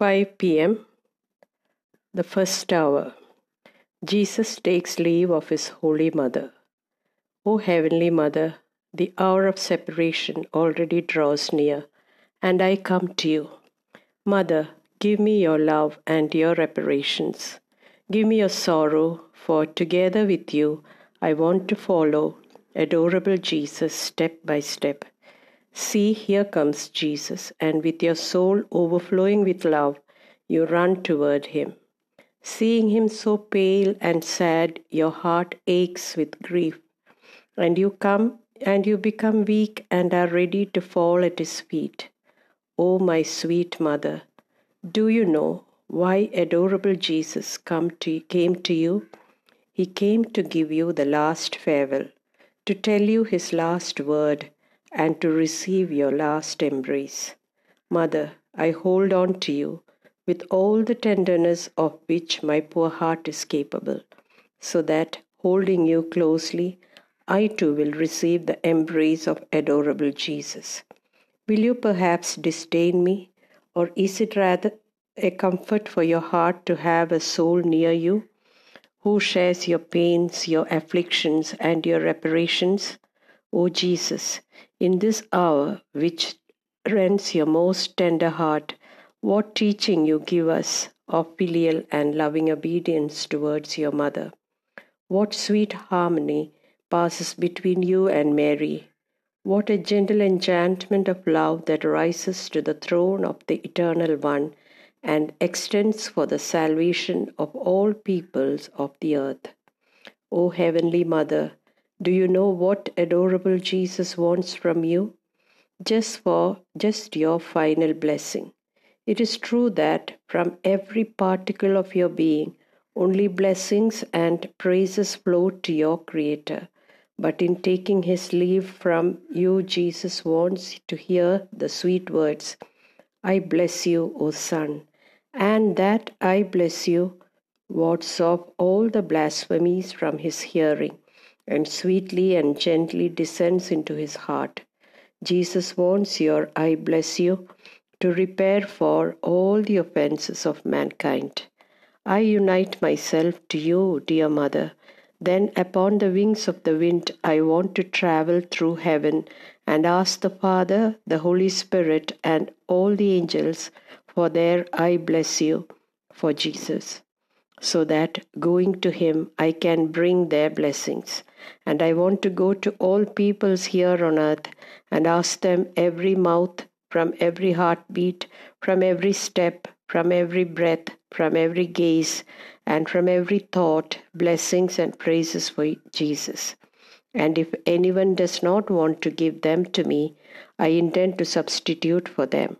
5 p.m., the first hour. Jesus takes leave of his Holy Mother. O Heavenly Mother, the hour of separation already draws near, and I come to you. Mother, give me your love and your reparations. Give me your sorrow, for together with you I want to follow adorable Jesus step by step. See, here comes Jesus, and with your soul overflowing with love, you run toward him. Seeing him so pale and sad, your heart aches with grief, and you come and you become weak and are ready to fall at his feet. Oh, my sweet mother, do you know why adorable Jesus come to, came to you? He came to give you the last farewell, to tell you his last word and to receive your last embrace. Mother, I hold on to you with all the tenderness of which my poor heart is capable, so that, holding you closely, I too will receive the embrace of adorable Jesus. Will you perhaps disdain me, or is it rather a comfort for your heart to have a soul near you who shares your pains, your afflictions, and your reparations? O Jesus, in this hour which rends your most tender heart, what teaching you give us of filial and loving obedience towards your mother. What sweet harmony passes between you and Mary. What a gentle enchantment of love that rises to the throne of the Eternal One and extends for the salvation of all peoples of the earth. O Heavenly Mother, do you know what adorable Jesus wants from you? Just for just your final blessing. It is true that from every particle of your being, only blessings and praises flow to your Creator. But in taking his leave from you, Jesus wants to hear the sweet words, I bless you, O Son, and that I bless you wards off all the blasphemies from his hearing and sweetly and gently descends into his heart. Jesus wants your I bless you to repair for all the offenses of mankind. I unite myself to you, dear mother. Then, upon the wings of the wind, I want to travel through heaven and ask the Father, the Holy Spirit, and all the angels for their I bless you for Jesus so that going to Him I can bring their blessings. And I want to go to all peoples here on earth and ask them every mouth, from every heartbeat, from every step, from every breath, from every gaze, and from every thought, blessings and praises for Jesus. And if anyone does not want to give them to me, I intend to substitute for them.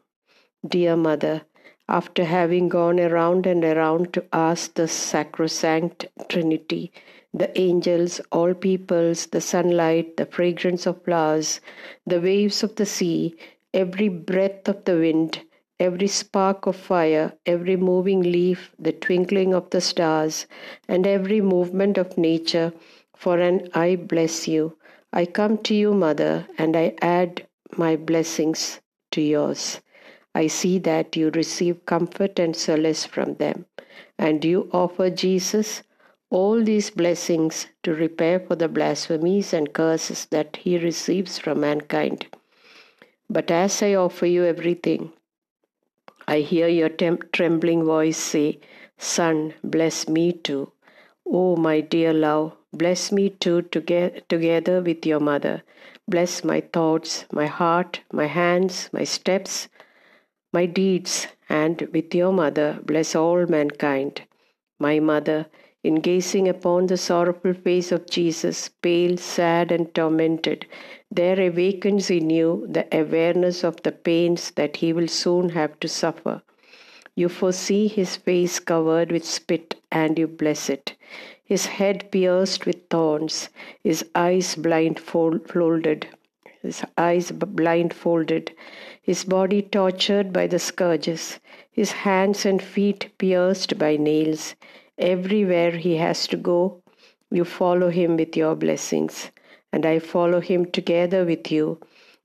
Dear Mother, after having gone around and around to ask the sacrosanct Trinity, the angels, all peoples, the sunlight, the fragrance of flowers, the waves of the sea, every breath of the wind, every spark of fire, every moving leaf, the twinkling of the stars, and every movement of nature, for an I bless you. I come to you, Mother, and I add my blessings to yours. I see that you receive comfort and solace from them, and you offer Jesus all these blessings to repair for the blasphemies and curses that he receives from mankind. But as I offer you everything, I hear your trembling voice say, Son, bless me too. Oh, my dear love, bless me too toge- together with your mother. Bless my thoughts, my heart, my hands, my steps, my deeds, and with your mother bless all mankind. My mother, in gazing upon the sorrowful face of Jesus, pale, sad, and tormented, there awakens in you the awareness of the pains that he will soon have to suffer. You foresee his face covered with spit, and you bless it. His head pierced with thorns, his eyes blindfolded, his eyes blindfolded, his body tortured by the scourges, his hands and feet pierced by nails. Everywhere he has to go, you follow him with your blessings, and I follow him together with you.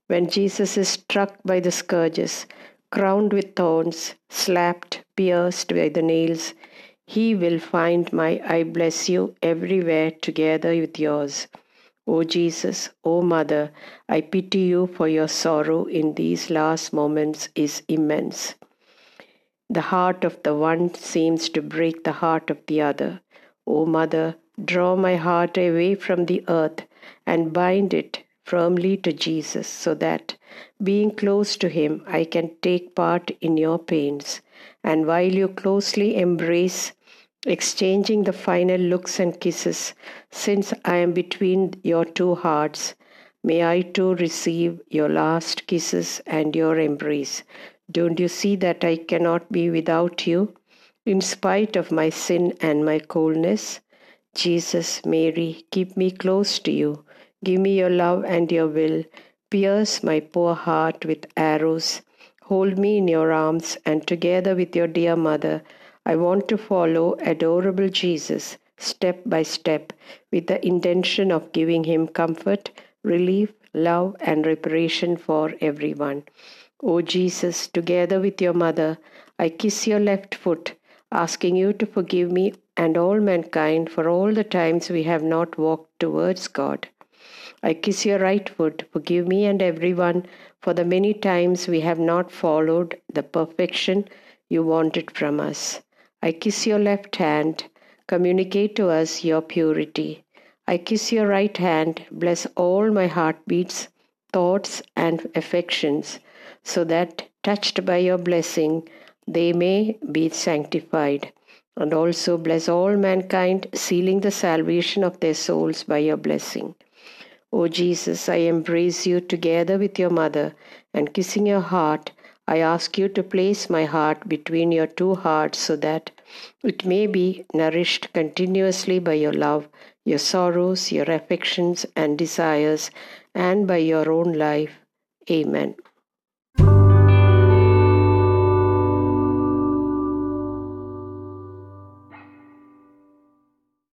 When Jesus is struck by the scourges, crowned with thorns, slapped, pierced by the nails, he will find my I bless you everywhere together with yours. O Jesus, O Mother, I pity you for your sorrow in these last moments is immense. The heart of the one seems to break the heart of the other. O Mother, draw my heart away from the earth and bind it firmly to Jesus so that, being close to Him, I can take part in your pains. And while you closely embrace, exchanging the final looks and kisses, since I am between your two hearts, may I too receive your last kisses and your embrace. Don't you see that I cannot be without you, in spite of my sin and my coldness? Jesus, Mary, keep me close to you. Give me your love and your will. Pierce my poor heart with arrows. Hold me in your arms, and together with your dear mother, I want to follow adorable Jesus step by step with the intention of giving him comfort, relief, love, and reparation for everyone. O Jesus, together with your mother, I kiss your left foot, asking you to forgive me and all mankind for all the times we have not walked towards God. I kiss your right foot, forgive me and everyone for the many times we have not followed the perfection you wanted from us. I kiss your left hand. Communicate to us your purity. I kiss your right hand. Bless all my heartbeats, thoughts, and affections, so that, touched by your blessing, they may be sanctified. And also bless all mankind, sealing the salvation of their souls by your blessing. O Jesus, I embrace you together with your mother, and kissing your heart, I ask you to place my heart between your two hearts so that it may be nourished continuously by your love, your sorrows, your affections and desires, and by your own life. Amen.